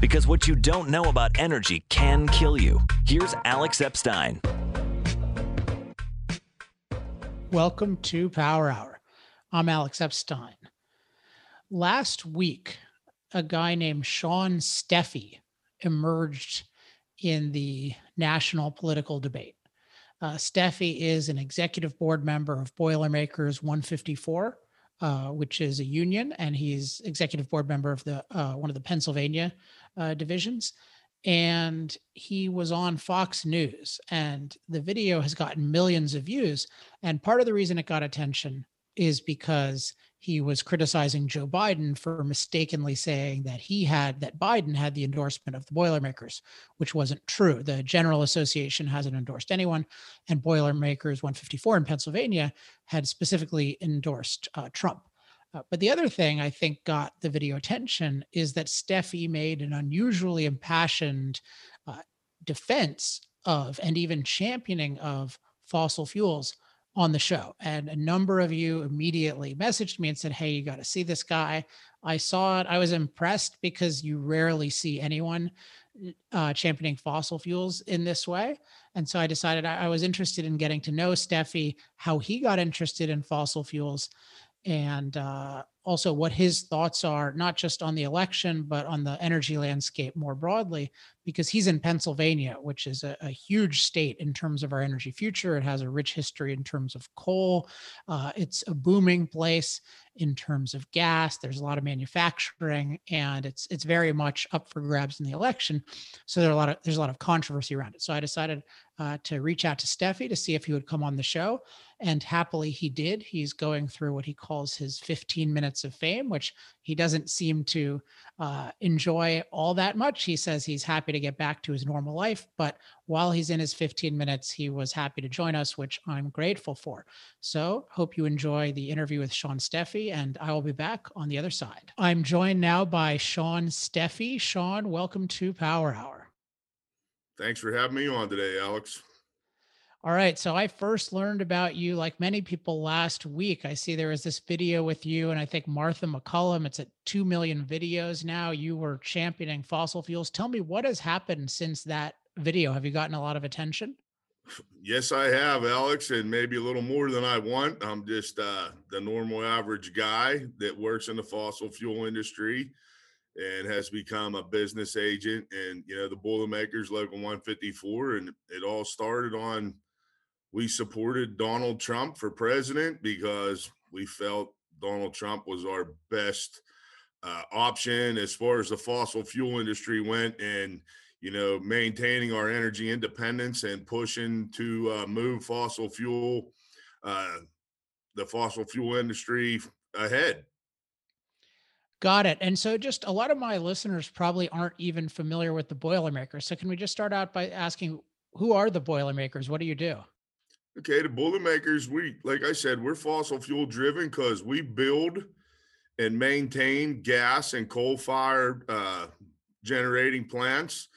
Because what you don't know about energy can kill you. Here's Alex Epstein. Welcome to Power Hour. I'm Alex Epstein. Last week, a guy named Sean Steffee emerged in the national political debate. Uh, Steffee is an executive board member of Boilermakers 154, uh, which is a union, and he's executive board member of the uh, one of the Pennsylvania uh, divisions. And he was on Fox News, and the video has gotten millions of views. And part of the reason it got attention is because he was criticizing Joe Biden for mistakenly saying that he had that Biden had the endorsement of the Boilermakers, which wasn't true. The General Association hasn't endorsed anyone, and Boilermakers 154 in Pennsylvania had specifically endorsed uh, Trump. Uh, but the other thing I think got the video attention is that Steffee made an unusually impassioned uh, defense of and even championing of fossil fuels on the show. And a number of you immediately messaged me and said, Hey, you got to see this guy. I saw it. I was impressed because you rarely see anyone uh, championing fossil fuels in this way. And so I decided I, I was interested in getting to know Steffee, how he got interested in fossil fuels, and uh, also what his thoughts are, not just on the election, but on the energy landscape more broadly, because he's in Pennsylvania, which is a, a huge state in terms of our energy future. It has a rich history in terms of coal. Uh, it's a booming place in terms of gas. There's a lot of manufacturing, and it's it's very much up for grabs in the election. So there are a lot of there's a lot of controversy around it. So I decided uh, to reach out to Steffee to see if he would come on the show, and happily he did. He's going through what he calls his 15 minutes of fame, which he doesn't seem to uh, enjoy all that much. He says he's happy to get back to his normal life, but while he's in his 15 minutes, he was happy to join us, which I'm grateful for. So, hope you enjoy the interview with Sean Steffee, and I will be back on the other side. I'm joined now by Sean Steffee. Sean, welcome to Power Hour. Thanks for having me on today, Alex. All right. So I first learned about you, like many people, last week. I see there was this video with you, and I think Martha MacCallum. It's at 2 million videos now. You were championing fossil fuels. Tell me what has happened since that video. Have you gotten a lot of attention? Yes, I have, Alex, and maybe a little more than I want. I'm just uh, the normal average guy that works in the fossil fuel industry and has become a business agent and you know the boilermakers local 154 and it all started on we supported Donald Trump for president because we felt Donald Trump was our best uh, option as far as the fossil fuel industry went and you know maintaining our energy independence and pushing to uh, move fossil fuel uh, the fossil fuel industry ahead Got it. And so, just a lot of my listeners probably aren't even familiar with the Boilermakers. So, can we just start out by asking who are the Boilermakers? What do you do? Okay, the Boilermakers, we like I said, we're fossil fuel driven because we build and maintain gas and coal fired uh, generating plants.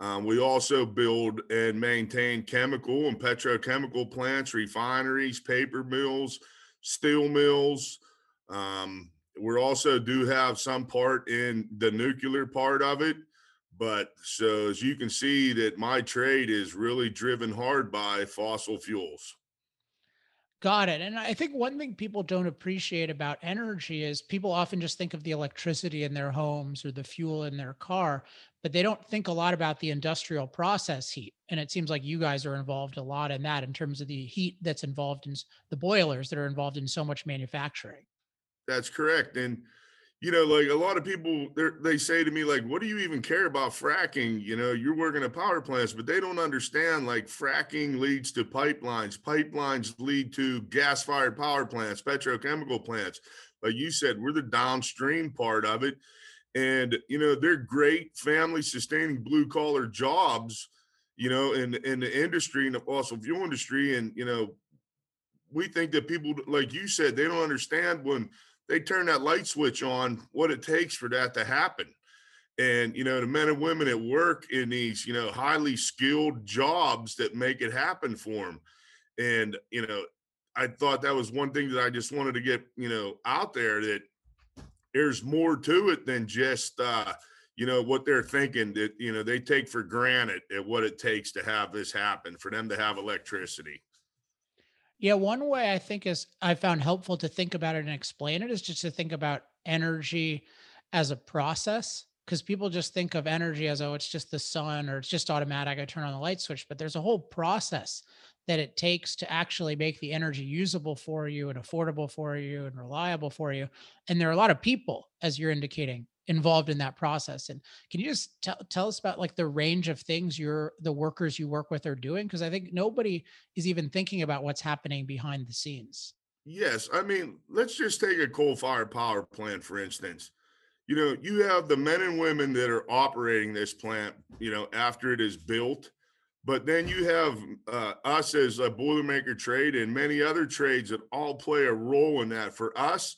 Um, we also build and maintain chemical and petrochemical plants, refineries, paper mills, steel mills. Um, we also do have some part in the nuclear part of it. But so as you can see, that my trade is really driven hard by fossil fuels. Got it. And I think one thing people don't appreciate about energy is people often just think of the electricity in their homes or the fuel in their car, but they don't think a lot about the industrial process heat. And it seems like you guys are involved a lot in that in terms of the heat that's involved in the boilers that are involved in so much manufacturing. That's correct. And you know, like a lot of people, they say to me, like, "What do you even care about fracking?" You know, you're working at power plants, but they don't understand. Like, fracking leads to pipelines. Pipelines lead to gas-fired power plants, petrochemical plants. Like you said, we're the downstream part of it, and you know, they're great family-sustaining blue-collar jobs. You know, in in the industry, in the fossil fuel industry, and you know, we think that people, like you said, they don't understand when they turn that light switch on what it takes for that to happen. And you know the men and women at work in these you know highly skilled jobs that make it happen for them and you know i thought that was one thing that i just wanted to get you know out there that there's more to it than just uh you know what they're thinking that you know they take for granted at what it takes to have this happen for them to have electricity yeah one way i think is i found helpful to think about it and explain it is just to think about energy as a process because people just think of energy as oh it's just the sun or it's just automatic i turn on the light switch but there's a whole process that it takes to actually make the energy usable for you and affordable for you and reliable for you and there are a lot of people as you're indicating involved in that process. And can you just tell tell us about like the range of things your the workers you work with are doing? Because I think nobody is even thinking about what's happening behind the scenes. Yes, I mean, let's just take a coal-fired power plant for instance. You know, you have the men and women that are operating this plant, you know, after it is built. But then you have uh, us as a Boilermaker trade and many other trades that all play a role in that. For us,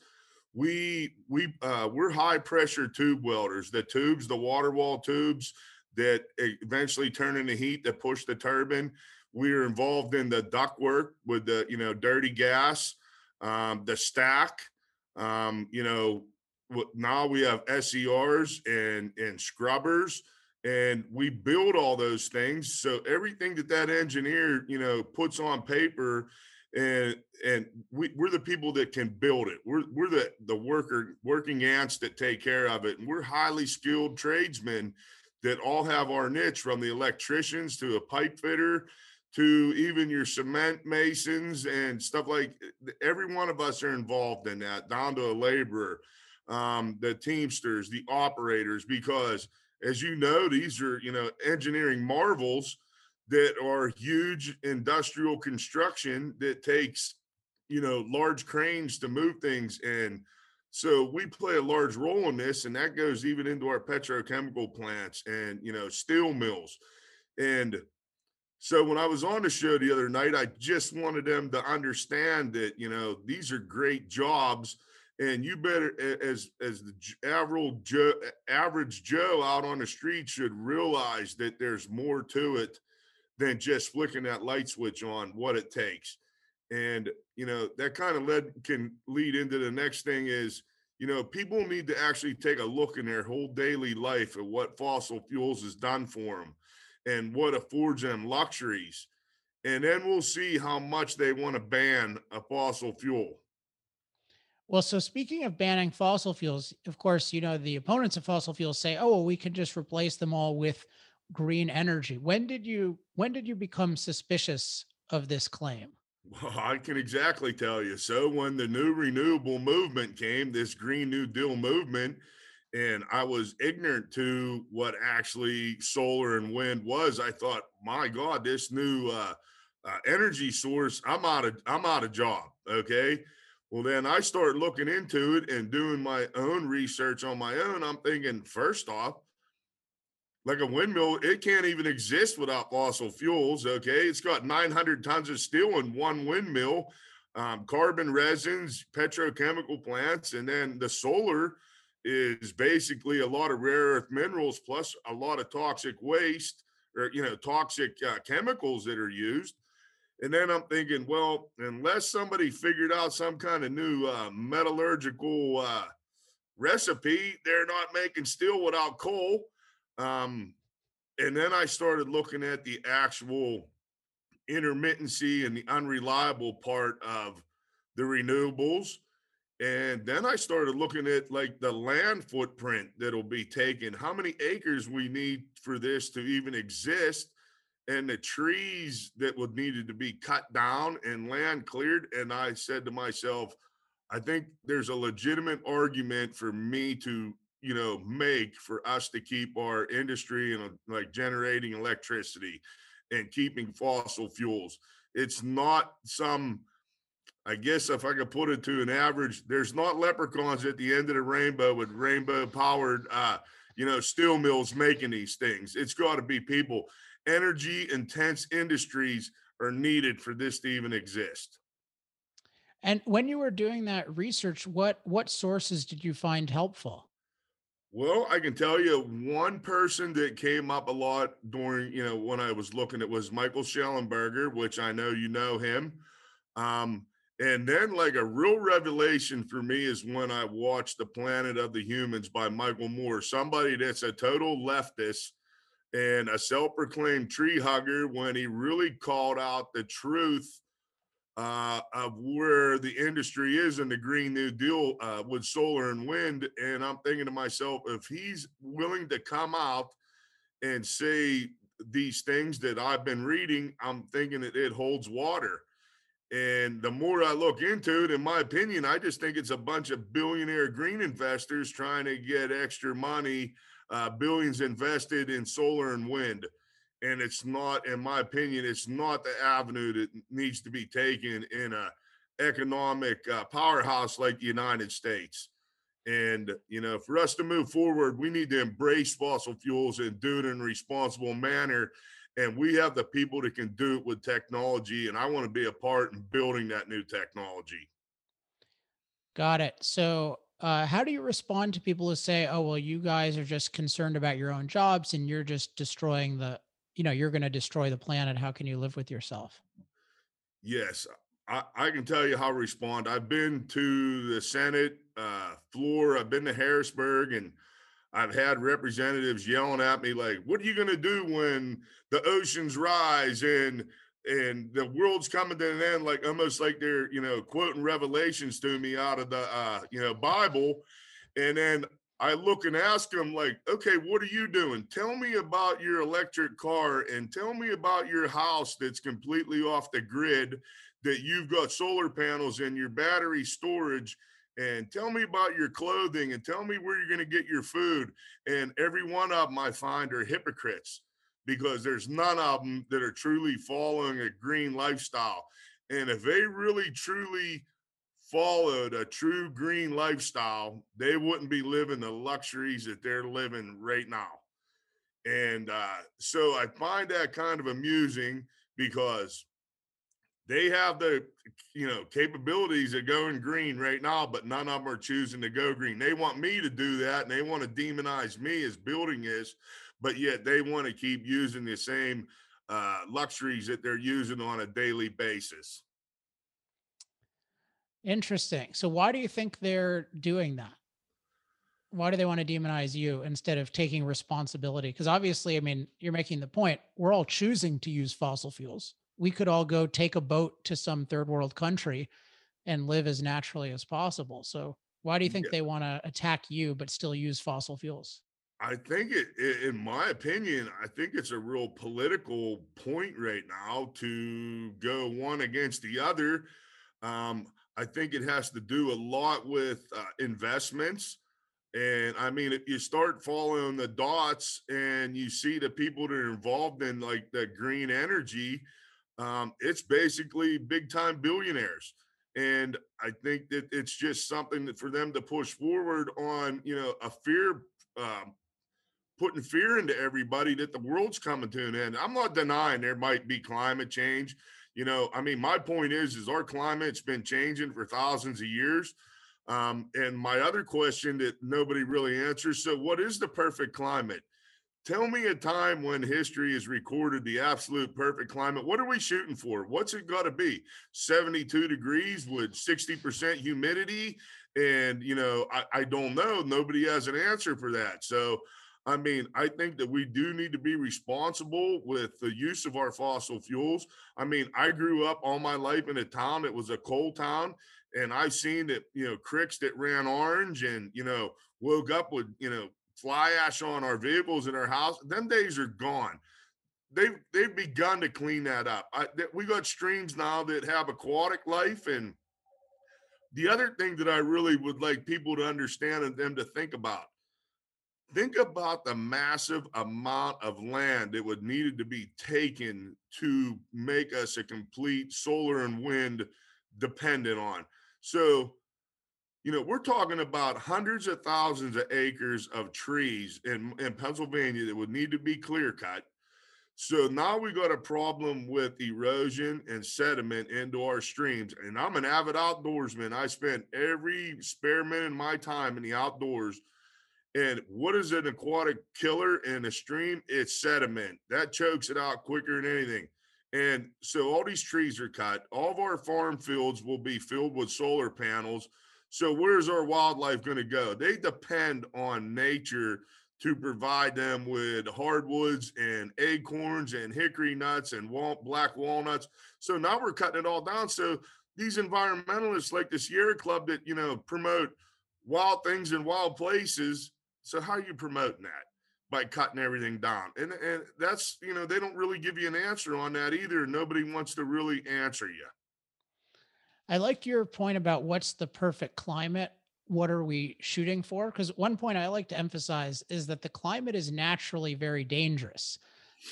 we we uh, we're high pressure tube welders. The tubes, the water wall tubes that eventually turn into heat that push the turbine. We're involved in the duct work with the you know dirty gas, um, the stack. Um, you know now we have SCRs and and scrubbers and we build all those things so everything that that engineer you know puts on paper and and we, we're the people that can build it. We're we're the the worker working ants that take care of it, and we're highly skilled tradesmen that all have our niche, from the electricians to a pipe fitter to even your cement masons and stuff like. Every one of us are involved in that, down to a laborer, um, the teamsters, the operators, because as you know, these are you know engineering marvels that are huge industrial construction that takes you know large cranes to move things and so we play a large role in this and that goes even into our petrochemical plants and you know steel mills. And so when i was on the show the other night i just wanted them to understand that you know these are great jobs and you better as as the average joe average joe out on the street should realize that there's more to it than just flicking that light switch on what it takes. And you know that kind of led can lead into the next thing is you know people need to actually take a look in their whole daily life at what fossil fuels has done for them and what affords them luxuries. And then we'll see how much they want to ban a fossil fuel. Well, so speaking of banning fossil fuels, of course, you know, the opponents of fossil fuels say, oh, well, we can just replace them all with green energy. When did you when did you become suspicious of this claim? Well, I can exactly tell you. So when the new renewable movement came, this Green New Deal movement, and I was ignorant to what actually solar and wind was, I thought, my God, this new uh, uh, energy source, I'm out of I'm out of job. Okay. Well, then I started looking into it and doing my own research on my own. I'm thinking, first off, like a windmill, it can't even exist without fossil fuels. Okay. It's got 900 tons of steel in one windmill, um, carbon resins, petrochemical plants, and then the solar is basically a lot of rare earth minerals plus a lot of toxic waste or, you know, toxic uh, chemicals that are used. And then I'm thinking, well, unless somebody figured out some kind of new uh, metallurgical uh, recipe, they're not making steel without coal. Um, and then I started looking at the actual intermittency and the unreliable part of the renewables. And then I started looking at like the land footprint that'll be taken, how many acres we need for this to even exist, and the trees that would needed to be cut down and land cleared. And I said to myself, I think there's a legitimate argument for me to you know make for us to keep our industry and like generating electricity and keeping fossil fuels. It's not some i guess if i could put it to an average there's not leprechauns at the end of the rainbow with rainbow powered uh you know steel mills making these things. It's got to be people. Energy intense industries are needed for this to even exist. And when you were doing that research what what sources did you find helpful well, I can tell you one person that came up a lot during, you know, when I was looking, it was Michael Shellenberger, which I know you know him. Um, And then, like a real revelation for me is when I watched The Planet of the Humans by Michael Moore, somebody that's a total leftist and a self proclaimed tree hugger, when he really called out the truth uh, of where the industry is in the Green New Deal uh, with solar and wind. And I'm thinking to myself, if he's willing to come out and say these things that I've been reading, I'm thinking that it holds water. And the more I look into it, in my opinion, I just think it's a bunch of billionaire green investors trying to get extra money, uh, billions invested in solar and wind. And it's not, in my opinion, it's not the avenue that needs to be taken in a economic uh, powerhouse like the United States. And, you know, for us to move forward, we need to embrace fossil fuels and do it in a responsible manner. And we have the people that can do it with technology and i want to be a part in building that new technology. Got it. So uh, how do you respond to people who say oh well you guys are just concerned about your own jobs and you're just destroying the you know you're going to destroy the planet how can you live with yourself? Yes I, I can tell you how to respond. I've been to the senate uh, floor i've been to harrisburg and I've had representatives yelling at me like, "What are you going to do when the oceans rise and and the world's coming to an end?" Like almost like they're you know quoting revelations to me out of the uh, you know Bible, and then I look and ask them like, "Okay, what are you doing? Tell me about your electric car and tell me about your house that's completely off the grid, that you've got solar panels and your battery storage." and tell me about your clothing and tell me where you're going to get your food. And every one of them I find are hypocrites because there's none of them that are truly following a green lifestyle. And if they really truly followed a true green lifestyle, they wouldn't be living the luxuries that they're living right now. And uh, so I find that kind of amusing because they have the you know capabilities of going green right now, but none of them are choosing to go green. They want me to do that, and they want to demonize me as building this, but yet they want to keep using the same uh, luxuries that they're using on a daily basis. Interesting. So, why do you think they're doing that? Why do they want to demonize you instead of taking responsibility? Because obviously, I mean, you're making the point. We're all choosing to use fossil fuels we could all go take a boat to some third world country and live as naturally as possible. So why do you think yeah. they want to attack you but still use fossil fuels? I think it, in my opinion, I think it's a real political point right now to go one against the other. Um, I think it has to do a lot with uh, investments. And I mean, if you start following the dots and you see the people that are involved in like the green energy, um, it's basically big time billionaires. And I think that it's just something that for them to push forward on, you know, a fear, um, putting fear into everybody that the world's coming to an end. I'm not denying there might be climate change. You know, I mean, my point is, is our climate's been changing for thousands of years. Um, and my other question that nobody really answers so, what is the perfect climate? Tell me a time when history has recorded the absolute perfect climate. What are we shooting for? What's it got to be? 72 degrees with 60% humidity? And, you know, I, I don't know. Nobody has an answer for that. So, I mean, I think that we do need to be responsible with the use of our fossil fuels. I mean, I grew up all my life in a town that was a coal town, and I've seen that, you know, cricks that ran orange and, you know, woke up with, you know, fly ash on our vehicles in our house. Them days are gone. They've they've begun to clean that up. I, we got streams now that have aquatic life, and the other thing that I really would like people to understand and them to think about. Think about the massive amount of land that would needed to be taken to make us a complete solar and wind dependent on. So you know, we're talking about hundreds of thousands of acres of trees in, in Pennsylvania that would need to be clear cut. So now we got a problem with erosion and sediment into our streams. And I'm an avid outdoorsman. I spend every spare minute of my time in the outdoors. And what is an aquatic killer in a stream? It's sediment. That chokes it out quicker than anything. And so all these trees are cut. All of our farm fields will be filled with solar panels. So where's our wildlife going to go? They depend on nature to provide them with hardwoods and acorns and hickory nuts and black walnuts. So now we're cutting it all down. So these environmentalists like the Sierra Club that you know promote wild things in wild places. So how are you promoting that? By cutting everything down. And and that's you know, they don't really give you an answer on that either. Nobody wants to really answer you. I like your point about what's the perfect climate. What are we shooting for? Because one point I like to emphasize is that the climate is naturally very dangerous.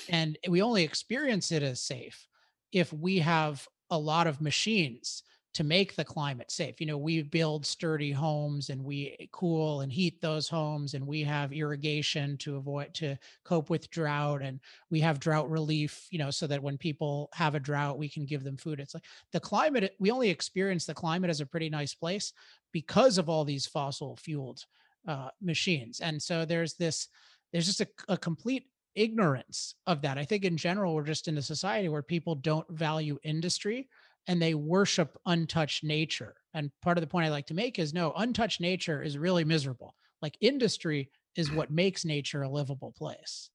And we only experience it as safe if we have a lot of machines to make the climate safe. You know, we build sturdy homes and we cool and heat those homes and we have irrigation to avoid to cope with drought and we have drought relief, you know, so that when people have a drought we can give them food. It's like the climate we only experience the climate as a pretty nice place because of all these fossil fueled uh, machines. And so there's this there's just a, a complete ignorance of that. I think in general, we're just in a society where people don't value industry and they worship untouched nature. And part of the point I like to make is no, untouched nature is really miserable. Like industry is what makes nature a livable place.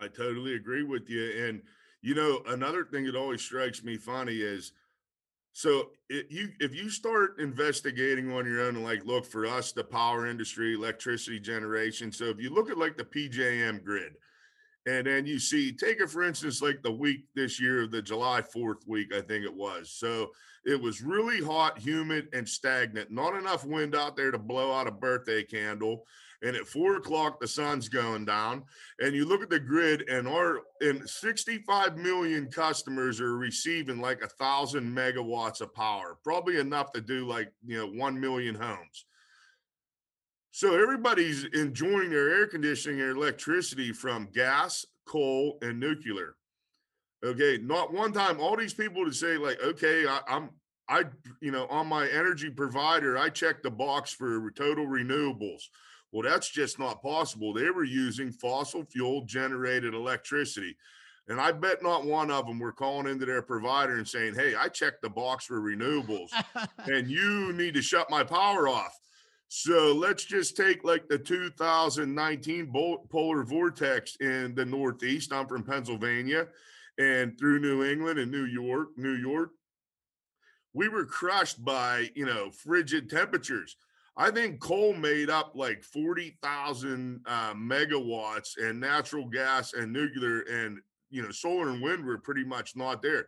I totally agree with you. And, you know, another thing that always strikes me funny is so it, you if you start investigating on your own and like look for us the power industry electricity generation so if you look at like the pjm grid and then you see, take it for instance, like the week this year, the July 4th week, I think it was. So it was really hot, humid, and stagnant. Not enough wind out there to blow out a birthday candle. And at four o'clock, the sun's going down. And you look at the grid, and our and 65 million customers are receiving like a thousand megawatts of power, probably enough to do like you know one million homes. So everybody's enjoying their air conditioning and electricity from gas, coal, and nuclear. Okay, not one time. All these people to say like, okay, I, I'm I you know on my energy provider, I checked the box for total renewables. Well, that's just not possible. They were using fossil fuel generated electricity. And I bet not one of them were calling into their provider and saying, Hey, I checked the box for renewables and you need to shut my power off. So let's just take like the 2019 polar vortex in the Northeast. I'm from Pennsylvania and through New England and New York, New York. We were crushed by, you know, frigid temperatures. I think coal made up like 40,000 uh, megawatts and natural gas and nuclear and, you know, solar and wind were pretty much not there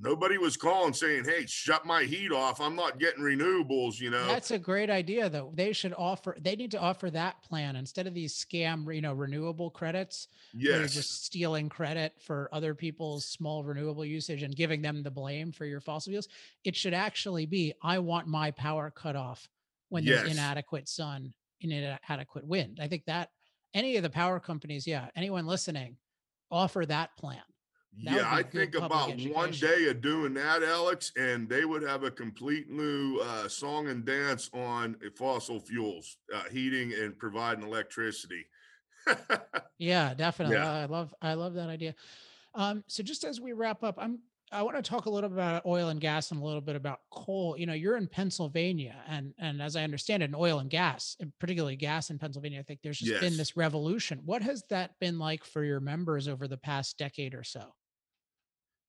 nobody was calling saying, "Hey, shut my heat off. I'm not getting renewables." You know, that's a great idea, though. They should offer. They need to offer that plan instead of these scam, you know, renewable credits. Yes, just stealing credit for other people's small renewable usage and giving them the blame for your fossil fuels. It should actually be, I want my power cut off when yes. there's inadequate sun, inadequate wind. I think that any of the power companies, yeah, anyone listening, offer that plan yeah, I think about one day of doing that, Alex, and they would have a complete new uh, song and dance on fossil fuels, uh, heating and providing electricity. yeah, definitely. Yeah. I love I love that idea. Um, so just as we wrap up, I'm I want to talk a little bit about oil and gas and a little bit about coal. You know, you're in Pennsylvania, and and as I understand it, in oil and gas, and particularly gas in Pennsylvania, I think there's just yes. been this revolution. What has that been like for your members over the past decade or so?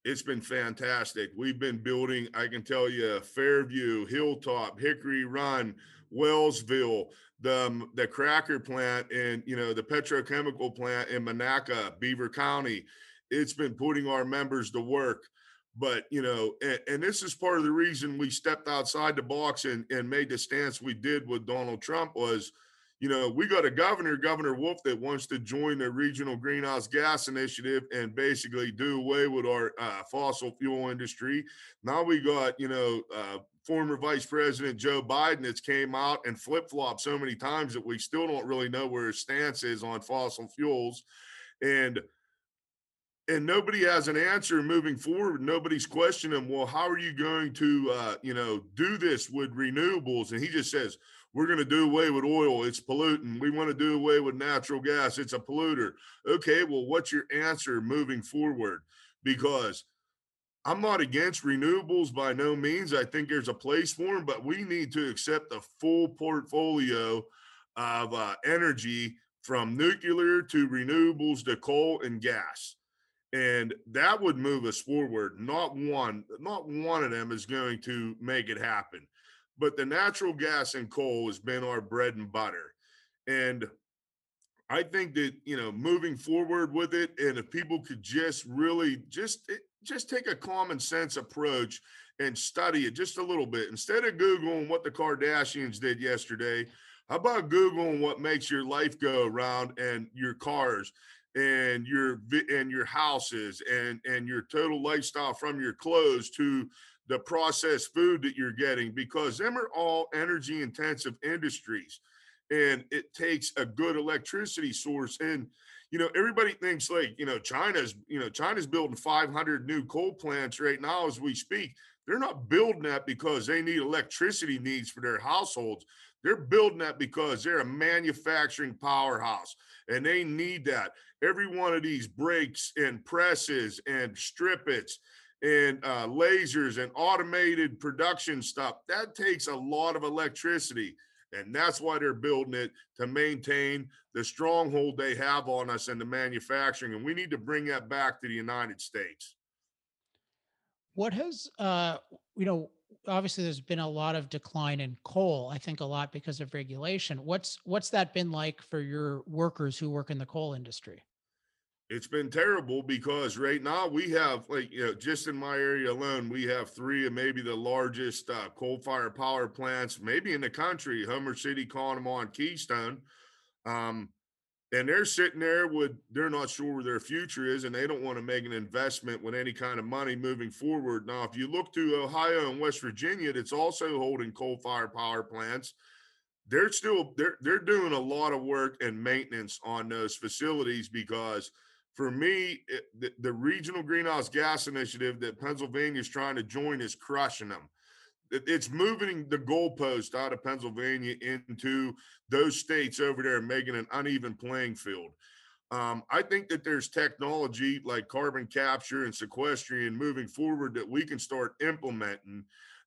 It's been fantastic. We've been building, I can tell you, Fairview, Hilltop, Hickory Run, Wellsville, the um, the cracker plant, and you know the petrochemical plant in Monaca, Beaver County. It's been putting our members to work. But you know, and, and this is part of the reason we stepped outside the box and, and made the stance we did with Donald Trump was you know, we got a governor, Governor Wolf, that wants to join the regional greenhouse gas initiative and basically do away with our uh, fossil fuel industry. Now we got, you know, uh, former Vice President Joe Biden that's came out and flip flopped so many times that we still don't really know where his stance is on fossil fuels. And and nobody has an answer moving forward. Nobody's questioning, well, how are you going to, uh, you know, do this with renewables? And he just says, we're going to do away with oil. It's polluting. We want to do away with natural gas. It's a polluter. Okay, well, what's your answer moving forward? Because I'm not against renewables by no means. I think there's a place for them, but we need to accept the full portfolio of uh, energy from nuclear to renewables to coal and gas. And that would move us forward. Not one, not one of them is going to make it happen. But the natural gas and coal has been our bread and butter. And I think that, you know, moving forward with it, and if people could just really just eh, just take a common sense approach and study it just a little bit instead of googling what the kardashians did yesterday how about googling what makes your life go around and your cars and your and your houses and and your total lifestyle from your clothes to the processed food that you're getting because them are all energy intensive industries and it takes a good electricity source and you know, everybody thinks like, you know, China's, you know, China's building 500 new coal plants right now as we speak. They're not building that because they need electricity needs for their households. They're building that because they're a manufacturing powerhouse and they need that. Every one of these brakes and presses and strippets and uh, lasers and automated production stuff, that takes a lot of electricity. And that's why they're building it to maintain the stronghold they have on us in the manufacturing. And we need to bring that back to the United States. What has, uh, you know, obviously there's been a lot of decline in coal. I think a lot because of regulation. What's what's that been like for your workers who work in the coal industry? It's been terrible because right now we have like you know just in my area alone we have three of maybe the largest uh, coal-fired power plants maybe in the country homer city conemaugh and keystone. Um, and they're sitting there with they're not sure where their future is and they don't want to make an investment with any kind of money moving forward. Now if you look to ohio and west virginia that's also holding coal-fired power plants they're still they're they're doing a lot of work and maintenance on those facilities because for me, it, the, the, regional greenhouse gas initiative that Pennsylvania is trying to join is crushing them. It, it's moving the goalpost out of Pennsylvania into those states over there, making an uneven playing field. Um, I think that there's technology like carbon capture and sequestration moving forward that we can start implementing.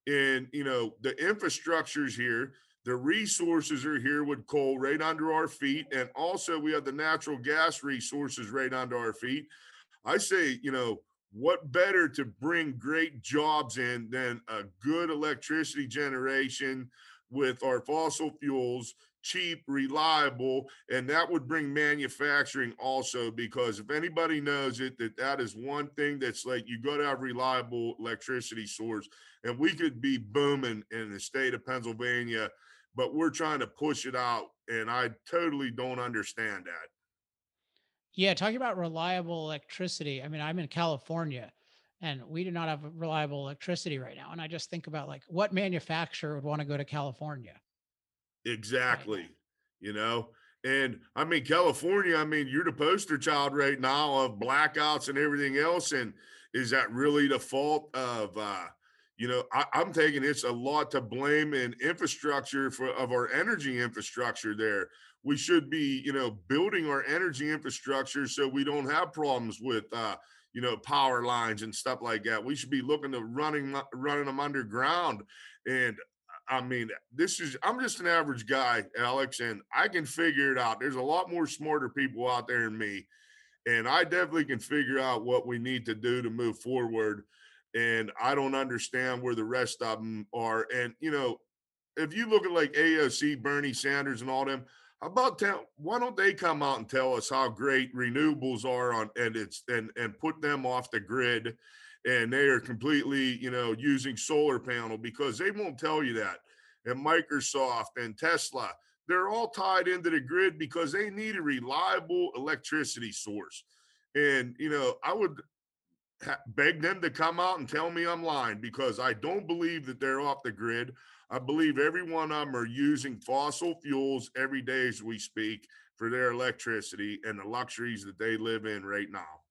And, you know, the infrastructure's here the resources are here with coal right under our feet. And also, we have the natural gas resources right under our feet. I say, you know, what better to bring great jobs in than a good electricity generation with our fossil fuels, cheap, reliable, and that would bring manufacturing also. Because if anybody knows it, that that is one thing that's like you got to have reliable electricity source, and we could be booming in the state of Pennsylvania but we're trying to push it out. And I totally don't understand that. Yeah, talking about reliable electricity. I mean, I'm in California and we do not have reliable electricity right now. And I just think about like what manufacturer would want to go to California? Exactly. Right you know, and I mean, California, I mean, you're the poster child right now of blackouts and everything else. And is that really the fault of, uh, you know, I, am taking it's a lot to blame in infrastructure for of our energy infrastructure there. We should be, you know, building our energy infrastructure so we don't have problems with uh, you know, power lines and stuff like that. We should be looking to running running them underground. And I mean, this is I'm just an average guy, Alex, and I can figure it out. There's a lot more smarter people out there than me. And I definitely can figure out what we need to do to move forward and I don't understand where the rest of them are. And you know, if you look at like AOC, Bernie Sanders, and all them, how about tell? Why don't they come out and tell us how great renewables are on and it's and and put them off the grid, and they are completely you know using solar panel because they won't tell you that. And Microsoft and Tesla, they're all tied into the grid because they need a reliable electricity source. And you know, I would beg them to come out and tell me I'm lying because I don't believe that they're off the grid. I believe every one of them are using fossil fuels every day as we speak for their electricity and the luxuries that they live in right now.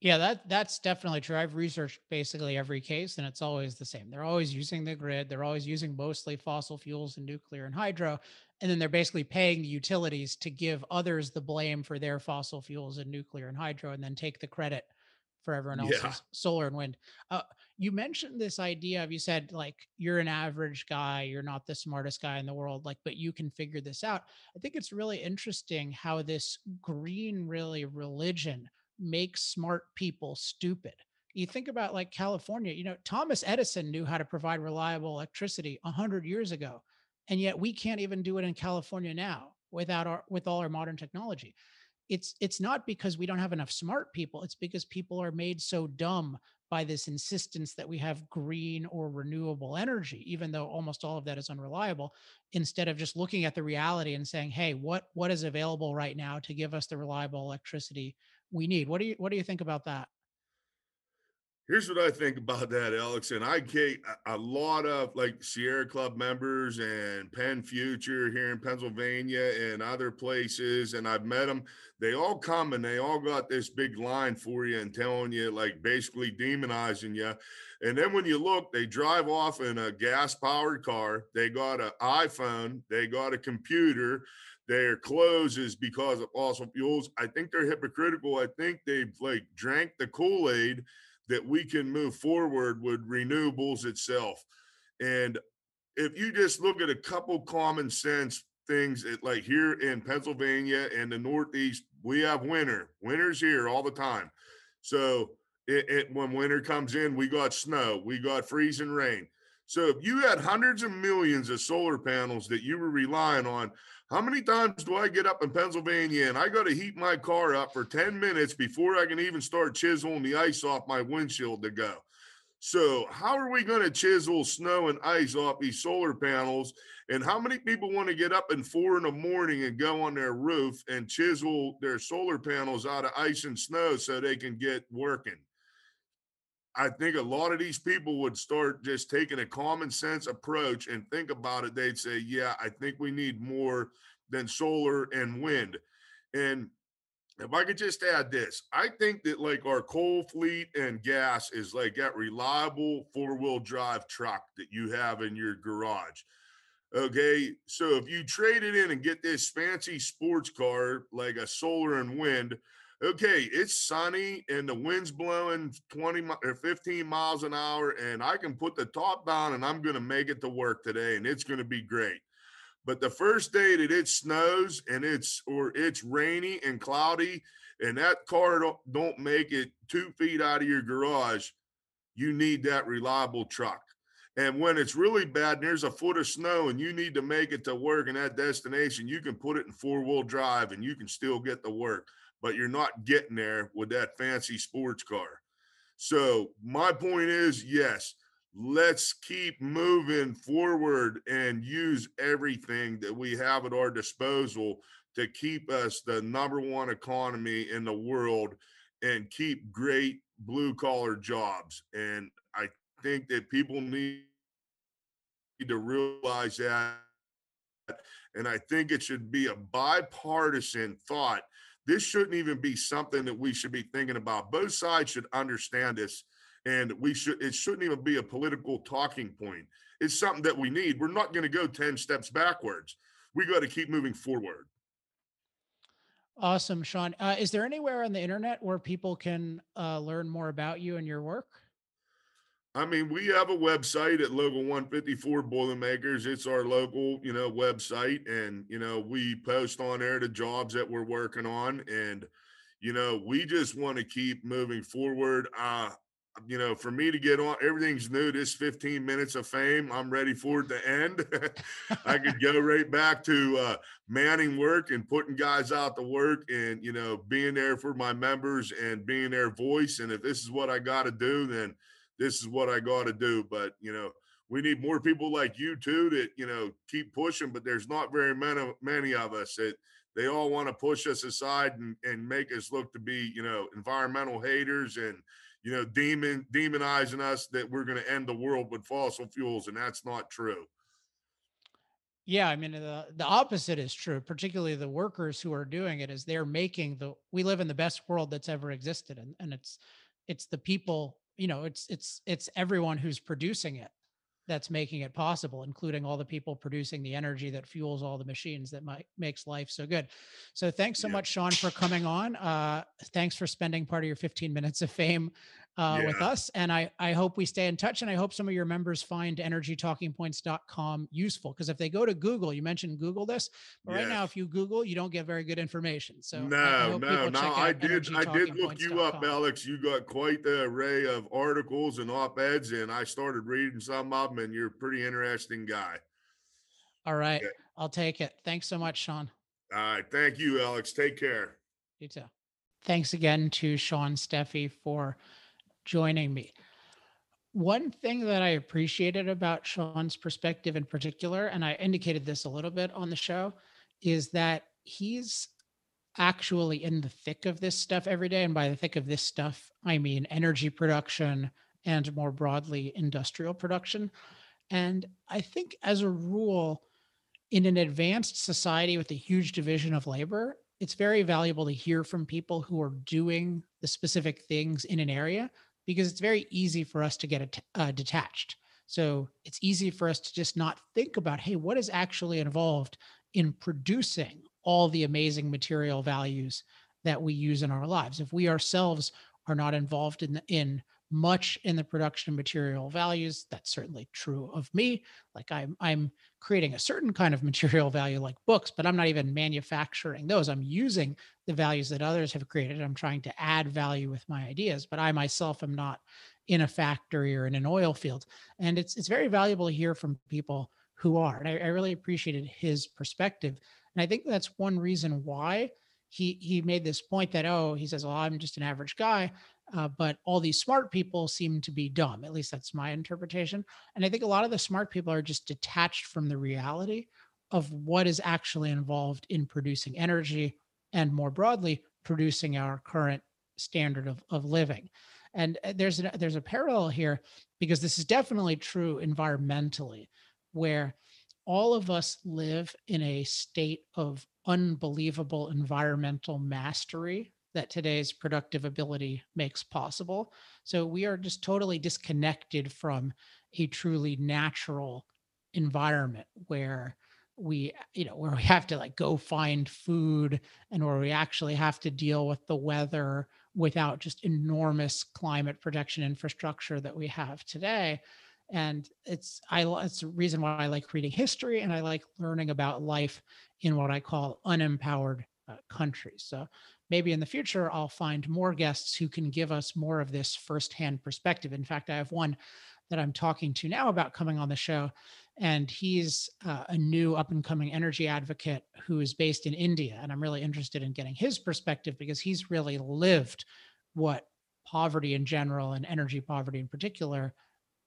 Yeah, that that's definitely true. I've researched basically every case and it's always the same. They're always using the grid, they're always using mostly fossil fuels and nuclear and hydro, and then they're basically paying the utilities to give others the blame for their fossil fuels and nuclear and hydro and then take the credit for everyone else Yeah. solar and wind. Uh, you mentioned this idea of you said like you're an average guy, you're not the smartest guy in the world, like, but you can figure this out. I think it's really interesting how this green really religion makes smart people stupid. You think about like California, you know, Thomas Edison knew how to provide reliable electricity a hundred years ago, and yet we can't even do it in California now without our with all our modern technology it's it's not because we don't have enough smart people it's because people are made so dumb by this insistence that we have green or renewable energy even though almost all of that is unreliable instead of just looking at the reality and saying hey what what is available right now to give us the reliable electricity we need? What do you what do you think about that Here's what I think about that, Alex. And I get a lot of like Sierra Club members and Penn Future here in Pennsylvania and other places. And I've met them. They all come and they all got this big line for you and telling you, like, basically demonizing you. And then when you look, they drive off in a gas powered car. They got an iPhone, they got a computer. Their clothes is because of fossil fuels. I think they're hypocritical. I think they've like drank the Kool Aid that we can move forward with renewables itself. And if you just look at a couple common sense things like here in Pennsylvania and the Northeast, we have winter. Winter's here all the time. So it, it, when winter comes in, we got snow, we got freezing rain. So if you had hundreds of millions of solar panels that you were relying on, how many times do I get up in Pennsylvania and I got to heat my car up for 10 minutes before I can even start chiseling the ice off my windshield to go? So, how are we going to chisel snow and ice off these solar panels? And how many people want to get up at four in the morning and go on their roof and chisel their solar panels out of ice and snow so they can get working? I think a lot of these people would start just taking a common sense approach and think about it. They'd say, Yeah, I think we need more than solar and wind. And if I could just add this, I think that like our coal fleet and gas is like that reliable four wheel drive truck that you have in your garage. Okay. So if you trade it in and get this fancy sports car like a solar and wind, okay, it's sunny and the wind's blowing 20 mi- or 15 miles an hour, and I can put the top down and I'm going to make it to work today, and it's going to be great. But the first day that it snows and it's or it's rainy and cloudy, and that car don't, don't make it two feet out of your garage, you need that reliable truck. And when it's really bad and there's a foot of snow and you need to make it to work in that destination, you can put it in four wheel drive and you can still get to work, but you're not getting there with that fancy sports car. So, my point is yes, let's keep moving forward and use everything that we have at our disposal to keep us the number one economy in the world and keep great blue collar jobs. And I think that people need to realize that. And I think it should be a bipartisan thought. This shouldn't even be something that we should be thinking about. Both sides should understand this. And we should, it shouldn't even be a political talking point. It's something that we need. We're not going to go 10 steps backwards. We got to keep moving forward. awesome sean uh, is there anywhere on the internet where people can uh, learn more about you and your work I mean, we have a website at Local 154 Boilermakers. It's our local, you know, website, and you know, we post on there the jobs that we're working on, and you know, we just want to keep moving forward. Uh, you know, for me to get on, everything's new. This 15 minutes of fame, I'm ready for it to end. I could go right back to uh, manning work and putting guys out to work, and you know, being there for my members and being their voice. And if this is what I got to do, then this is what I got to do. But, you know, we need more people like you too that, you know, keep pushing, but there's not very many, many of us that they all want to push us aside and, and make us look to be, you know, environmental haters and, you know, demon demonizing us that we're going to end the world with fossil fuels. And that's not true. Yeah, I mean the the opposite is true. Particularly the workers who are doing it is they're making the we live in the best world that's ever existed, and and it's it's the people you know it's it's it's everyone who's producing it that's making it possible, including all the people producing the energy that fuels all the machines that might, makes life so good. So thanks so Yeah. much, Sean, for coming on. Uh, thanks for spending part of your 15 minutes of fame uh, with us. And I, I hope we stay in touch. And I hope some of your members find energytalkingpoints.com useful. Because if they go to Google, you mentioned Google this, but right now, if you Google, you don't get very good information. So no, no, no. I did. I did look you up, Alex. You got quite the array of articles and op eds, and I started reading some of them. And you're a pretty interesting guy. All right. Yeah. I'll take it. Thanks so much, Sean. All right, thank you, Alex. Take care. You too. Thanks again to Sean Steffee for joining me. One thing that I appreciated about Sean's perspective in particular, and I indicated this a little bit on the show, is that he's actually in the thick of this stuff every day. And by the thick of this stuff, I mean energy production and more broadly, industrial production. And I think as a rule, in an advanced society with a huge division of labor, it's very valuable to hear from people who are doing the specific things in an area because it's very easy for us to get uh, detached. So it's easy for us to just not think about, hey, what is actually involved in producing all the amazing material values that we use in our lives? If we ourselves are not involved in the in much in the production of material values, that's certainly true of me. Like I'm I'm creating a certain kind of material value like books, but I'm not even manufacturing those. I'm using the values that others have created. I'm trying to add value with my ideas, but I myself am not in a factory or in an oil field. And it's it's very valuable to hear from people who are. And I, I really appreciated his perspective. And I think that's one reason why he he made this point that oh he says well I'm just an average guy, uh, but all these smart people seem to be dumb. At least that's my interpretation. And I think a lot of the smart people are just detached from the reality of what is actually involved in producing energy and more broadly producing our current standard of, of living. And uh, there's a, there's a parallel here because this is definitely true environmentally, where all of us live in a state of unbelievable environmental mastery that today's productive ability makes possible. So we are just totally disconnected from a truly natural environment where we you know where we have to like go find food and where we actually have to deal with the weather without just enormous climate protection infrastructure that we have today and it's i it's the reason why i like reading history and i like learning about life in what i call unempowered uh, countries so maybe in the future i'll find more guests who can give us more of this firsthand perspective. In fact i have one that i'm talking to now about coming on the show and he's uh, a new up and coming energy advocate who is based in india and i'm really interested in getting his perspective because he's really lived what poverty in general and energy poverty in particular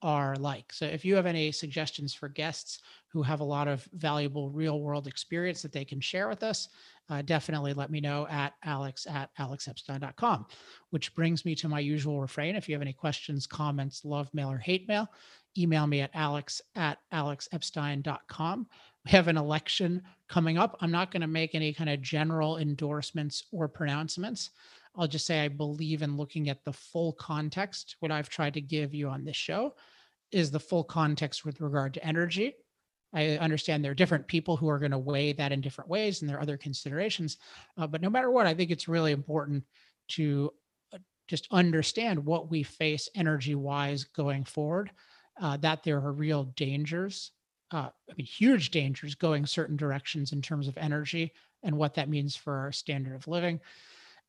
are like. So if you have any suggestions for guests who have a lot of valuable real world experience that they can share with us, uh, definitely let me know at alex at alexepstein.com, which brings me to my usual refrain. If you have any questions, comments, love mail, or hate mail, email me at alex at alexepstein.com. We have an election coming up. I'm not going to make any kind of general endorsements or pronouncements. I'll just say I believe in looking at the full context. What I've tried to give you on this show is the full context with regard to energy. I understand there are different people who are going to weigh that in different ways, and there are other considerations. Uh, but no matter what, I think it's really important to uh, just understand what we face energy wise going forward, uh, that there are real dangers, uh, I mean, huge dangers going certain directions in terms of energy and what that means for our standard of living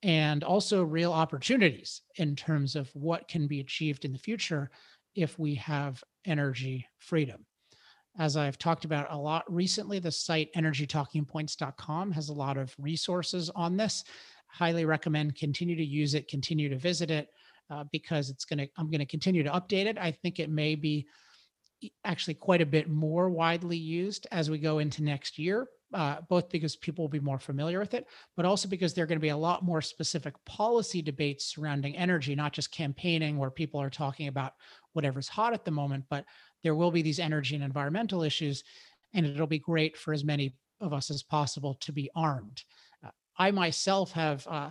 and also real opportunities in terms of what can be achieved in the future if we have energy freedom. As I've talked about a lot recently, the site energytalkingpoints.com has a lot of resources on this. Highly recommend continue to use it, continue to visit it uh, because it's going to, I'm going to continue to update it. I think it may be actually quite a bit more widely used as we go into next year uh, both because people will be more familiar with it, but also because there are going to be a lot more specific policy debates surrounding energy, not just campaigning where people are talking about whatever's hot at the moment, but there will be these energy and environmental issues. And it'll be great for as many of us as possible to be armed. Uh, I myself have. Uh,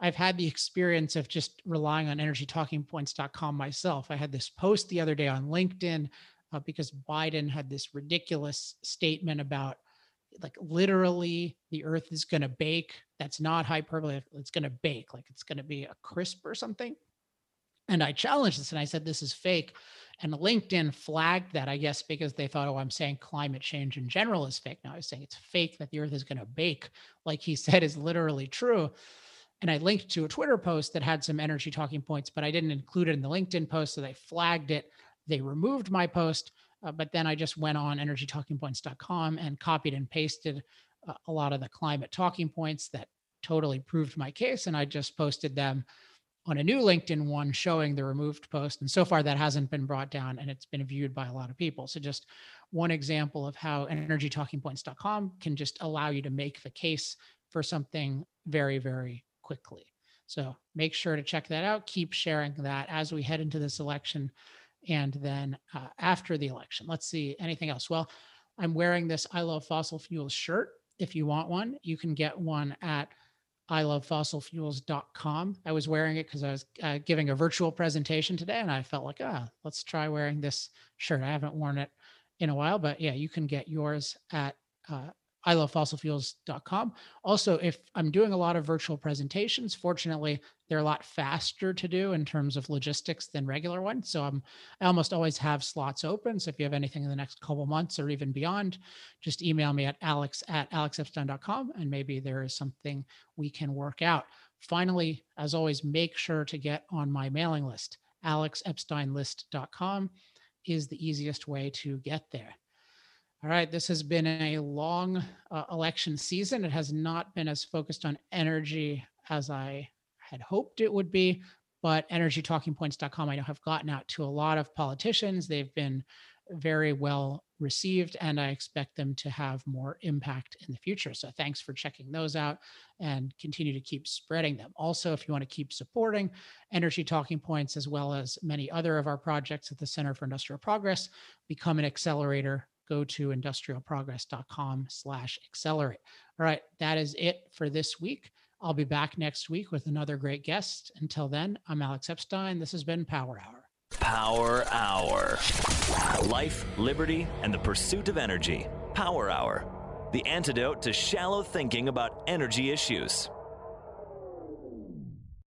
I've had the experience of just relying on energytalkingpoints.com myself. I had this post the other day on LinkedIn uh, because Biden had this ridiculous statement about like literally the earth is going to bake. That's not hyperbole. It's going to bake, like it's going to be a crisp or something. And I challenged this and I said, this is fake. And LinkedIn flagged that, I guess, because they thought, oh, I'm saying climate change in general is fake. Now I was saying it's fake that the earth is going to bake, like he said, is literally true. And I linked to a Twitter post that had some energy talking points, but I didn't include it in the LinkedIn post. So they flagged it. They removed my post. Uh, but then I just went on energytalkingpoints.com and copied and pasted uh, a lot of the climate talking points that totally proved my case. And I just posted them on a new LinkedIn one showing the removed post. And so far, that hasn't been brought down and it's been viewed by a lot of people. So, just one example of how energytalkingpoints.com can just allow you to make the case for something very, very quickly. So, make sure to check that out. Keep sharing that as we head into this election and then uh, after the election. Let's see anything else. Well, I'm wearing this I Love Fossil Fuels shirt. If you want one, you can get one at ilovefossilfuels.com. I was wearing it because I was uh, giving a virtual presentation today and I felt like, ah, let's try wearing this shirt. I haven't worn it in a while, but yeah, you can get yours at uh, ilovefossilfuels.com. Also, if I'm doing a lot of virtual presentations, fortunately, they're a lot faster to do in terms of logistics than regular ones. So I'm I almost always have slots open. So if you have anything in the next couple months or even beyond, just email me at alex at alexepstein.com and maybe there is something we can work out. Finally, as always, make sure to get on my mailing list. alexepsteinlist.com is the easiest way to get there. All right, this has been a long uh, election season. It has not been as focused on energy as I had hoped it would be, but energytalkingpoints.com I know have gotten out to a lot of politicians. They've been very well received, and I expect them to have more impact in the future. So thanks for checking those out and continue to keep spreading them. Also, if you want to keep supporting Energy Talking Points as well as many other of our projects at the Center for Industrial Progress, become an accelerator go to industrialprogress.com slash accelerate. All right, that is it for this week. I'll be back next week with another great guest. Until then, I'm Alex Epstein. This has been Power Hour. Power Hour. Life, liberty, and the pursuit of energy. Power Hour. The antidote to shallow thinking about energy issues.